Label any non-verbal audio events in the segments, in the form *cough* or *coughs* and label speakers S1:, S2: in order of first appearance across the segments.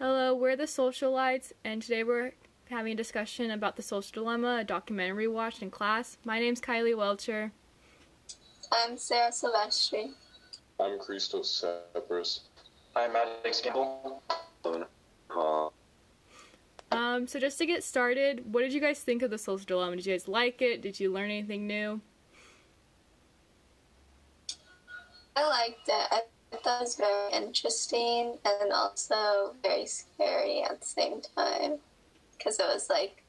S1: Hello, we're the Socialites, and today we're having a discussion about the social dilemma, a documentary we watched in class. My name's Kylie Welcher.
S2: I'm Sarah Silvestri.
S3: I'm Christos Cyprus.
S4: I'm Alex Gamble.
S1: Um, so just to get started, what did you guys think of the social dilemma? Did you guys like it? Did you learn anything new?
S2: I liked it. I thought it was very interesting and also very scary at the same time because it was like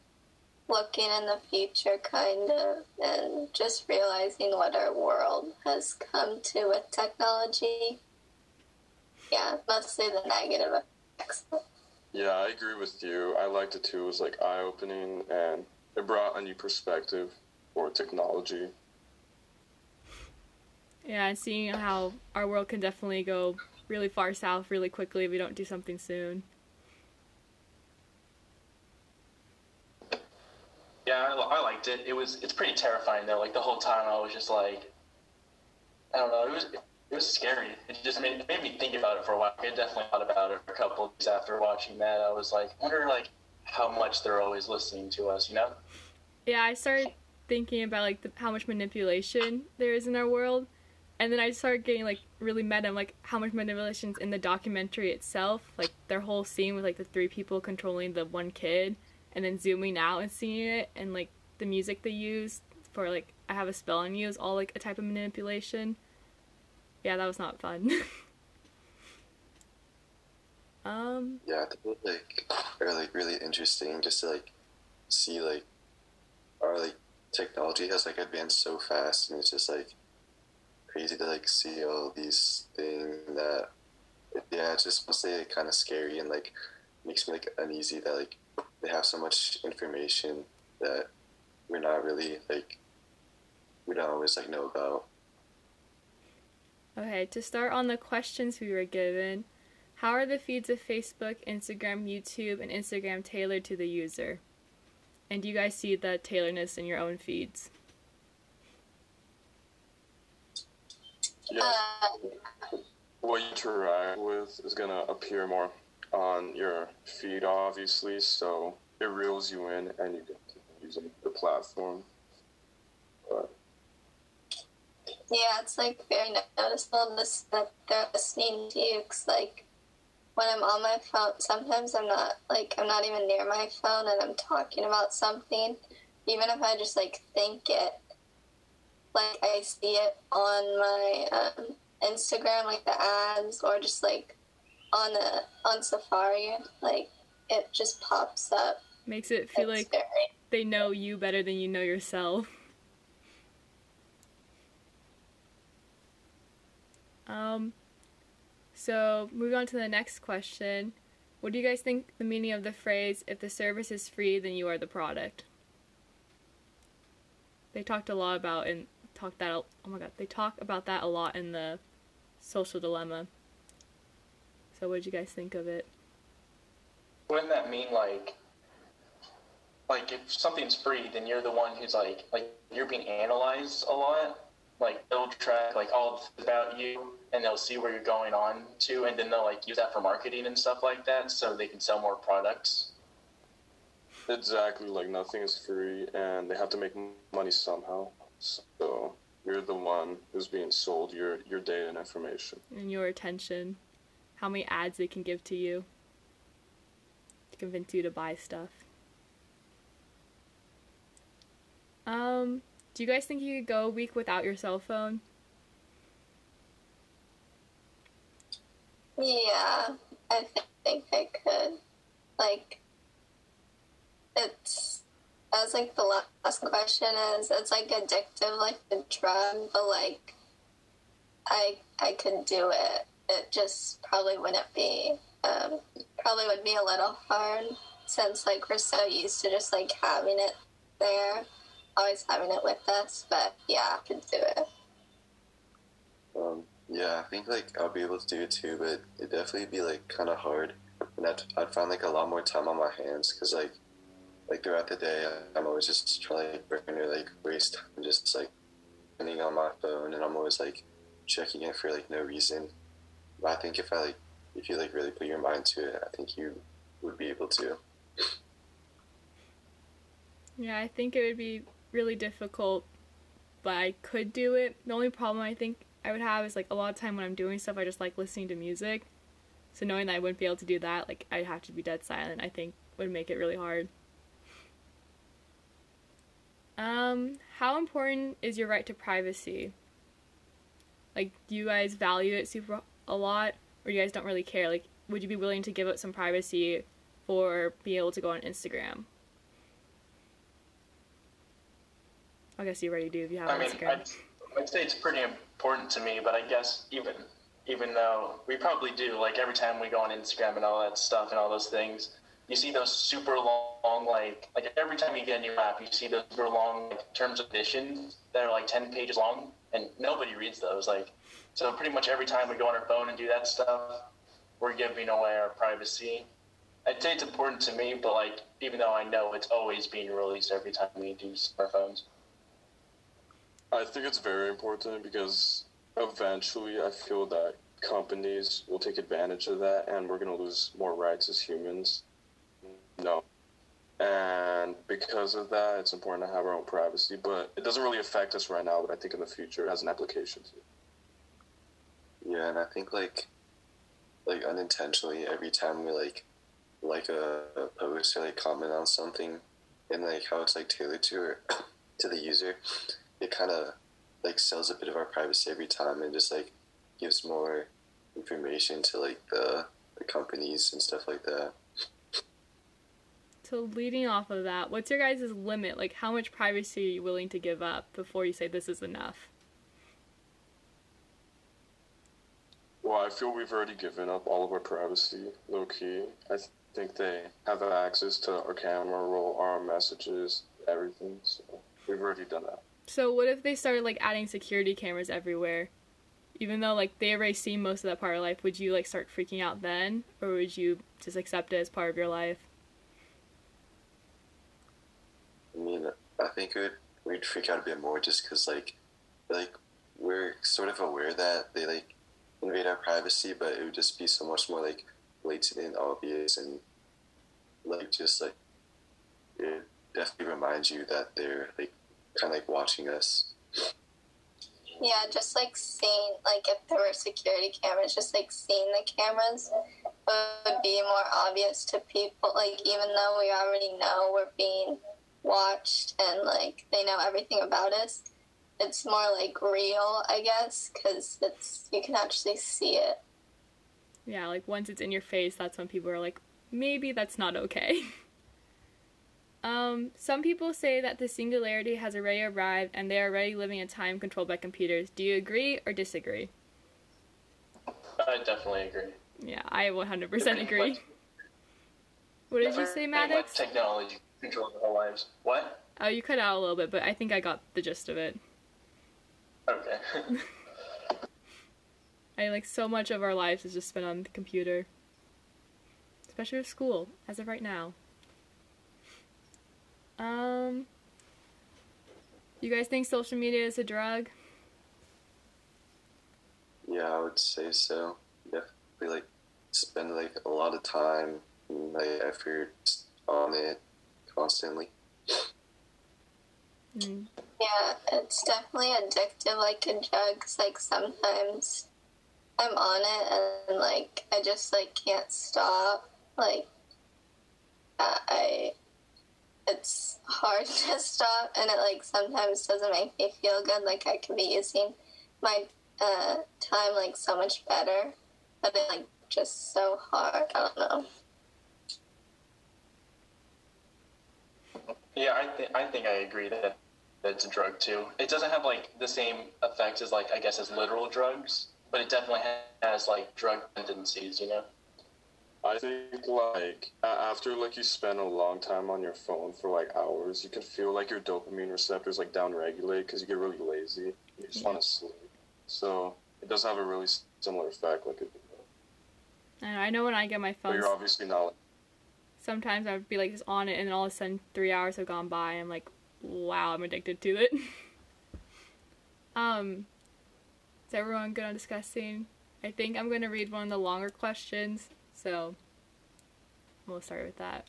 S2: looking in the future, kind of, and just realizing what our world has come to with technology. Yeah, mostly the negative effects.
S3: Yeah, I agree with you. I liked it too. It was like eye opening and it brought a new perspective for technology.
S1: Yeah, and seeing how our world can definitely go really far south really quickly if we don't do something soon.
S4: Yeah, I, I liked it. It was it's pretty terrifying though. Like the whole time, I was just like, I don't know. It was it was scary. It just made, it made me think about it for a while. I definitely thought about it for a couple of days after watching that. I was like, I wonder like how much they're always listening to us. You know?
S1: Yeah, I started thinking about like the, how much manipulation there is in our world, and then I started getting like really meta, like how much manipulation's in the documentary itself. Like their whole scene with like the three people controlling the one kid, and then zooming out and seeing it, and like the music they use for like I have a spell on you is all like a type of manipulation. Yeah, that was not fun. *laughs* um.
S5: Yeah, it was like really really interesting just to like see like our like technology has like advanced so fast and it's just like crazy to like see all these things that yeah it's just mostly kind of scary and like makes me like uneasy that like they have so much information that we're not really like we don't always like know about
S1: Okay, to start on the questions we were given, how are the feeds of Facebook, Instagram, YouTube, and Instagram tailored to the user? And do you guys see the tailoredness in your own feeds?
S3: Yeah. What you interact with is gonna appear more on your feed, obviously. So it reels you in, and you get to using the platform. But
S2: yeah, it's like very noticeable this, that they're listening to you. Cause like when I'm on my phone, sometimes I'm not like I'm not even near my phone and I'm talking about something. Even if I just like think it, like I see it on my um, Instagram, like the ads, or just like on a on Safari, like it just pops up.
S1: Makes it feel
S2: It's
S1: like
S2: very
S1: they know you better than you know yourself. Um, so moving on to the next question. What do you guys think the meaning of the phrase, if the service is free, then you are the product? They talked a lot about and talked that, oh my god, they talk about that a lot in the social dilemma. So what did you guys think of it?
S4: Wouldn't that mean like, like if something's free, then you're the one who's like, like you're being analyzed a lot. Like they'll track like all about you, and they'll see where you're going on to, and then they'll like use that for marketing and stuff like that, so they can sell more products.
S3: exactly, like nothing is free, and they have to make money somehow. So you're the one who's being sold your your data and information.
S1: and your attention, how many ads they can give to you to convince you to buy stuff. Um, do you guys think you could go a week without your cell phone?
S2: Yeah, I think I could. Like, it's as like the last question is, it's like addictive, like the drug, but like, I I could do it. It just probably wouldn't be. Um, probably would be a little hard since like we're so used to just like having it there, always having it with us. But yeah, I could do it.
S5: Um, yeah, I think like I'll be able to do it too, but it'd definitely be like kind of hard, and I'd, I'd find like a lot more time on my hands because like like throughout the day I'm always just trying to like like waste time just like spending on my phone, and I'm always like checking it for like no reason. But I think if I like if you like really put your mind to it, I think you would be able to.
S1: Yeah, I think it would be really difficult, but I could do it. The only problem I think I would have is like a lot of time when I'm doing stuff, I just like listening to music. So knowing that I wouldn't be able to do that, like I'd have to be dead silent, I think would make it really hard. Um, how important is your right to privacy? Like, do you guys value it super a lot, or you guys don't really care? Like, would you be willing to give up some privacy for being able to go on Instagram? I guess you already do if you have
S4: I mean,
S1: Instagram.
S4: I'd, I'd say it's pretty important to me, but I guess even even though we probably do, like every time we go on Instagram and all that stuff and all those things, you see those super long, like like every time you get a new app, you see those long like, terms of conditions that are like ten pages long, and nobody reads those. Like, so pretty much every time we go on our phone and do that stuff, we're giving away our privacy. I'd say it's important to me, but like even though I know it's always being released every time we do smartphones.
S3: I think it's very important because eventually I feel that companies will take advantage of that and we're going to lose more rights as humans. No. And because of that, it's important to have our own privacy, but it doesn't really affect us right now, but I think in the future it has an application to.
S5: Yeah, and I think like like unintentionally every time we like like a, a post or like comment on something and like how it's like tailored to her *coughs* to the user, it kind of like sells a bit of our privacy every time and just like gives more information to like the, the companies and stuff like that.
S1: So leading off of that, what's your guys' limit? Like how much privacy are you willing to give up before you say this is enough?
S3: Well, I feel we've already given up all of our privacy, low key. I th- think they have access to our camera roll, our messages, everything. So we've already done that.
S1: So what if they started like adding security cameras everywhere? Even though like they already see most of that part of life, would you like start freaking out then? Or would you just accept it as part of your life?
S5: I mean, I think it would, we'd freak out a bit more just because, like, like we're sort of aware that they like invade our privacy, but it would just be so much more like blatant and obvious, and like just like it definitely reminds you that they're like kind of like watching us.
S2: Yeah, just like seeing, like if there were security cameras, just like seeing the cameras would be more obvious to people. Like even though we already know we're being watched and like they know everything about us, it's more like real, I guess, because it's you can actually see it.
S1: Yeah, like once it's in your face, that's when people are like, maybe that's not okay. *laughs* um, some people say that the singularity has already arrived and they are already living in a time controlled by computers. Do you agree or disagree?
S4: I definitely agree.
S1: Yeah, I 100% agree. What did you say,
S4: Like
S1: Maddox?
S4: technology controls our lives. What?
S1: Oh, you cut out a little bit, but I think I got the gist of it.
S4: Okay. *laughs*
S1: I like so much of our lives is just spent on the computer, especially with school as of right now. Um, you guys think social media is a drug?
S5: Yeah, I would say so. Definitely like spend like a lot of time, and, like effort on it constantly.
S1: Mm.
S2: Yeah, it's definitely addictive like a drug. 'cause, like sometimes I'm on it and like I just like can't stop. Like uh, I, it's hard *laughs* to stop, and it like sometimes doesn't make me feel good. Like I could be using my uh, time like so much better, but it like just so hard. I don't know.
S4: Yeah, I think I think I agree that that it's a drug too. It doesn't have like the same effects as like I guess as literal drugs, but it definitely has like drug tendencies. You know.
S3: I think like after like you spend a long time on your phone for like hours, you can feel like your dopamine receptors like downregulate because you get really lazy. You just want to sleep. So it does have a really similar effect. Like, it,
S1: I know, I know when I get my
S3: but
S1: phone,
S3: you're obviously not.
S1: Sometimes I would be like just on it, and then all of a sudden three hours have gone by. I'm like, wow, I'm addicted to it. *laughs* um, is everyone good on discussing I think I'm going to read one of the longer questions, so we'll start with that.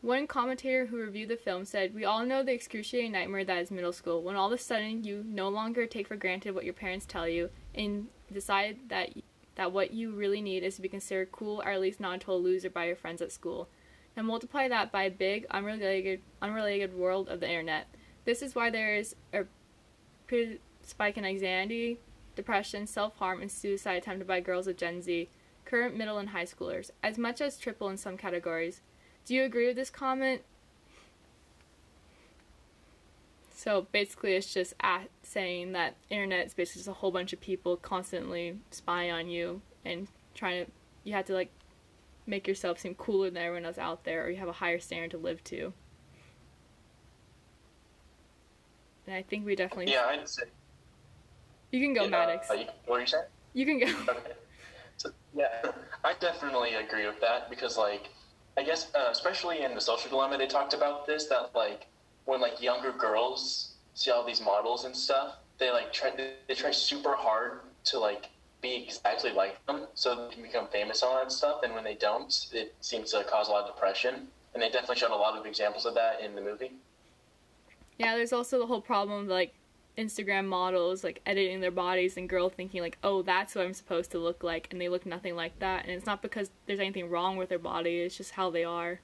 S1: One commentator who reviewed the film said, We all know the excruciating nightmare that is middle school, when all of a sudden you no longer take for granted what your parents tell you and decide that that what you really need is to be considered cool or at least not a total loser by your friends at school. Now multiply that by a big, unrelated, unrelated world of the internet. This is why there is a spike in anxiety, depression, self harm, and suicide attempted by girls of Gen Z, current middle and high schoolers, as much as triple in some categories. Do you agree with this comment? So basically, it's just saying that internet is basically just a whole bunch of people constantly spying on you and trying to. You have to like make yourself seem cooler than everyone else out there, or you have a higher standard to live to. And I think we definitely.
S4: Yeah, I'd say.
S1: You can go,
S4: yeah,
S1: Maddox.
S4: Uh, what are you saying?
S1: You can go. *laughs*
S4: Okay. So, yeah, I definitely agree with that because, like, I guess, uh, especially in the social dilemma, they talked about this that, like, when, like, younger girls see all these models and stuff, they, like, try, they try super hard to, like, be exactly like them so they can become famous and all that stuff. And when they don't, it seems to cause a lot of depression. And they definitely showed a lot of examples of that in the movie.
S1: Yeah, there's also the whole problem of, like, Instagram models like editing their bodies and girl thinking like, "Oh, that's what I'm supposed to look like," and they look nothing like that. And it's not because there's anything wrong with their body; it's just how they are.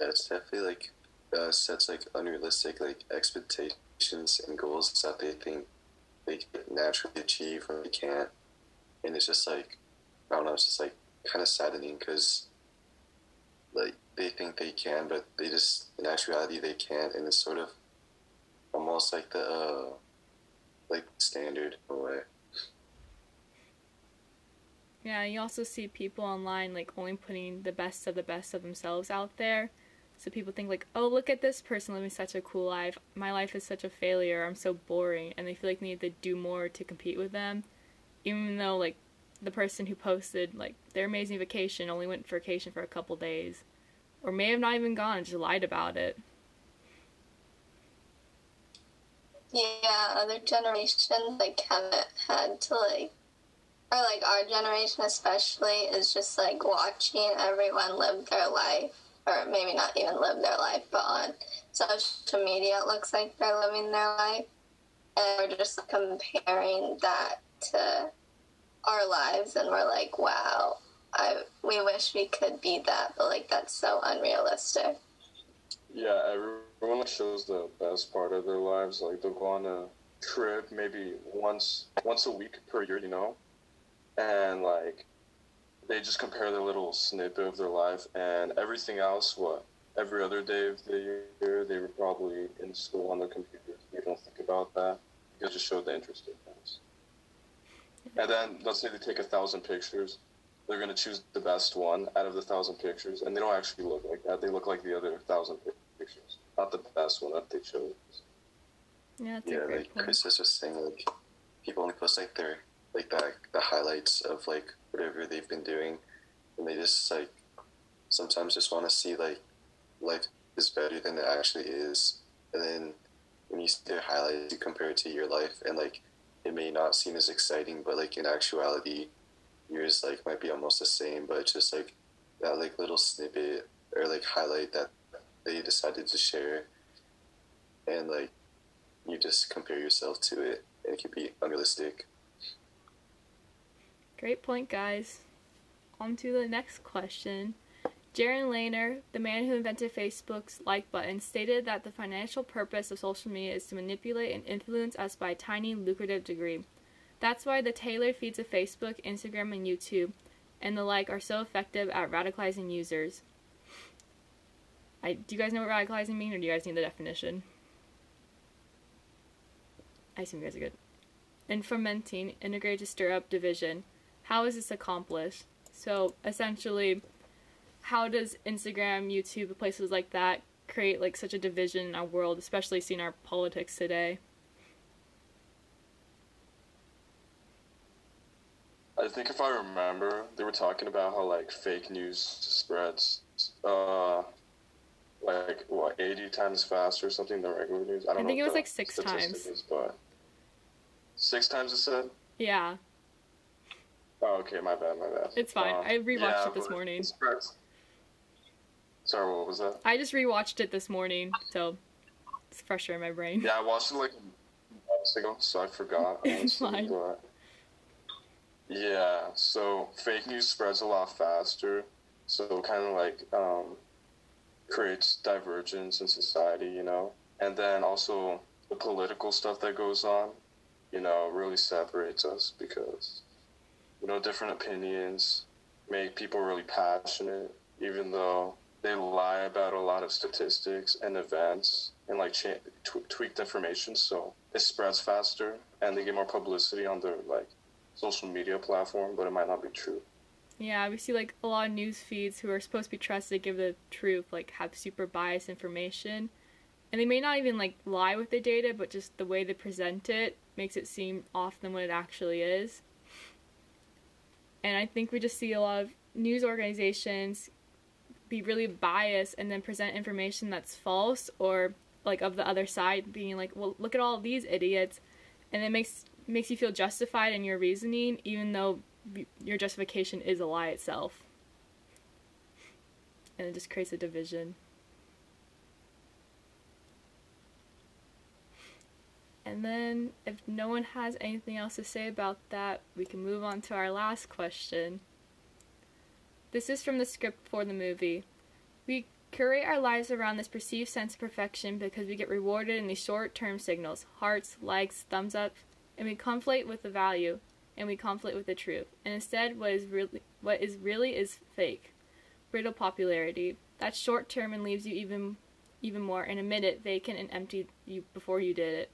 S5: Yeah, it's definitely like uh, sets like unrealistic like expectations and goals that they think they naturally achieve or they can't, and it's just like I don't know, it's just like kind of saddening because like they think they can, but they just in actuality they can't, and it's sort of almost like the uh, like standard in a way.
S1: Yeah, you also see people online like only putting the best of the best of themselves out there. So people think like, "Oh, look at this person living such a cool life. My life is such a failure. I'm so boring." And they feel like they need to do more to compete with them, even though like the person who posted like their amazing vacation only went vacation for a couple days, or may have not even gone just lied about it.
S2: Yeah, other generations like haven't had to like, or like our generation especially is just like watching everyone live their life, or maybe not even live their life, but on social media it looks like they're living their life, and we're just comparing that to our lives, and we're like, wow, I we wish we could be that, but like that's so unrealistic.
S3: Yeah, everyone shows the best part of their lives. Like they'll go on a trip maybe once once a week per year, you know, and like they just compare their little snippet of their life and everything else. What every other day of the year they were probably in school on their computers. They don't think about that. They just show the interesting things. And then let's say they take a thousand pictures. They're gonna choose the best one out of the thousand pictures, and they don't actually look like that. They look like the other thousand pictures, not the best one that they chose.
S1: Yeah, that's
S5: yeah,
S1: a great
S5: like
S1: point.
S5: Chris was just saying, like people only post like their like the the highlights of like whatever they've been doing, and they just like sometimes just want to see like life is better than it actually is, and then when you see their highlights, you compare it to your life, and like it may not seem as exciting, but like in actuality, yours like might be almost the same, but just like that like little snippet or like highlight that they decided to share, and like you just compare yourself to it, and it can be unrealistic.
S1: Great point, guys. On to the next question. Jaron Lanier, the man who invented Facebook's like button, stated that the financial purpose of social media is to manipulate and influence us by a tiny, lucrative degree. That's why the tailored feeds of Facebook, Instagram, and YouTube and the like are so effective at radicalizing users. I, do you guys know what radicalizing means, or do you guys need the definition? I assume you guys are good. And fomenting, integrate to stir up division. How is this accomplished? So essentially, how does Instagram, YouTube, places like that create like such a division in our world, especially seeing our politics today?
S3: I think if I remember, they were talking about how like fake news spreads, uh, like what eighty times faster or something than regular news. I don't know.
S1: I
S3: know.
S1: think it was, like, six times.
S3: Is, but six times it said.
S1: Yeah,
S3: Oh, okay, my bad, my bad.
S1: it's fine.
S3: Um,
S1: I rewatched
S3: yeah,
S1: it this morning.
S3: Sorry, what was that?
S1: I just rewatched it this morning, so it's fresher in my brain.
S3: Yeah, I watched it like months ago, so I forgot.
S1: It's *laughs* fine.
S3: But yeah, so fake news spreads a lot faster, so kind of like um, creates divergence in society, you know, and then also the political stuff that goes on, you know, really separates us because you know different opinions make people really passionate, even though they lie about a lot of statistics and events and like cha- tw- tweaked information so it spreads faster and they get more publicity on their like social media platform but it might not be true
S1: Yeah, we see like a lot of news feeds who are supposed to be trusted give the truth, like have super biased information. And they may not even like lie with the data, but just the way they present it makes it seem off than what it actually is. And I think we just see a lot of news organizations be really biased and then present information that's false or like of the other side being like, well, look at all these idiots. And it makes makes you feel justified in your reasoning even though your justification is a lie itself. And it just creates a division. And then, if no one has anything else to say about that, we can move on to our last question. This is from the script for the movie. We curate our lives around this perceived sense of perfection because we get rewarded in these short term signals hearts, likes, thumbs up, and we conflate with the value and we conflate with the truth. And instead, what is really what is really is fake, brittle popularity. That's short term and leaves you even even more in a minute vacant and empty you before you did it,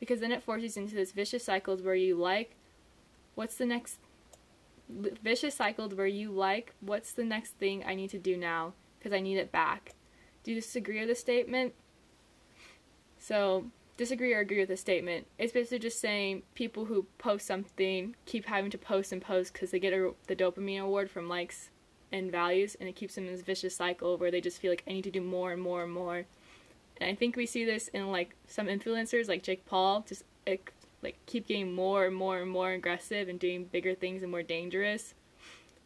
S1: because then it forces you into this vicious cycle where you like, what's the next vicious cycles where you like, what's the next thing I need to do now because I need it back. Do you disagree with the statement? So disagree or agree with the statement. It's basically just saying people who post something keep having to post and post because they get a, the dopamine award from likes and values, and it keeps them in this vicious cycle where they just feel like I need to do more and more and more. And I think we see this in like some influencers like Jake Paul, just like, keep getting more and more and more aggressive and doing bigger things and more dangerous,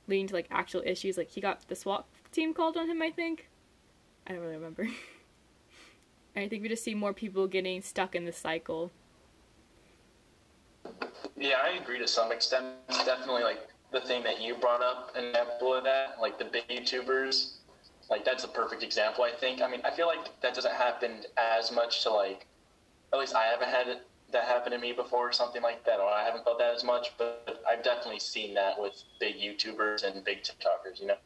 S1: leading to like actual issues. Like he got the SWAT team called on him, I think. I don't really remember. *laughs* I think we just see more people getting stuck in the cycle.
S4: Yeah, I agree to some extent. It's definitely like the thing that you brought up, an example of that, like the big YouTubers. Like that's a perfect example, I think. I mean, I feel like that doesn't happen as much to like, at least I haven't had that happen to me before or something like that, or I haven't felt that as much. But I've definitely seen that with big YouTubers and big TikTokers. You know.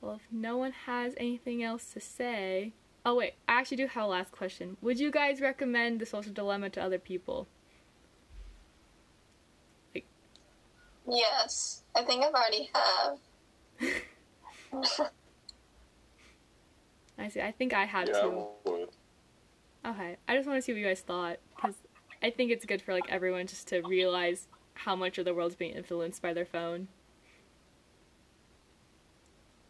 S1: Well, if no one has anything else to say. Oh, wait, I actually do have a last question. Would you guys recommend The Social Dilemma to other people?
S2: Yes, I think I've already have. *laughs*
S1: I see. I think I have
S3: yeah,
S1: too.
S3: I.
S1: Okay, I just want to see what you guys thought because I think it's good for like everyone just to realize how much of the world's being influenced by their phone.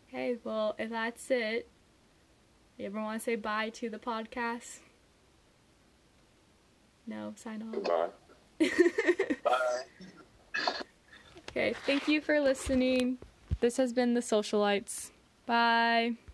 S1: Okay, well, if that's it, you ever want to say bye to the podcast? No, sign off.
S3: Goodbye.
S4: Bye. *laughs*
S1: okay, thank you for listening. This has been the Socialites. Bye.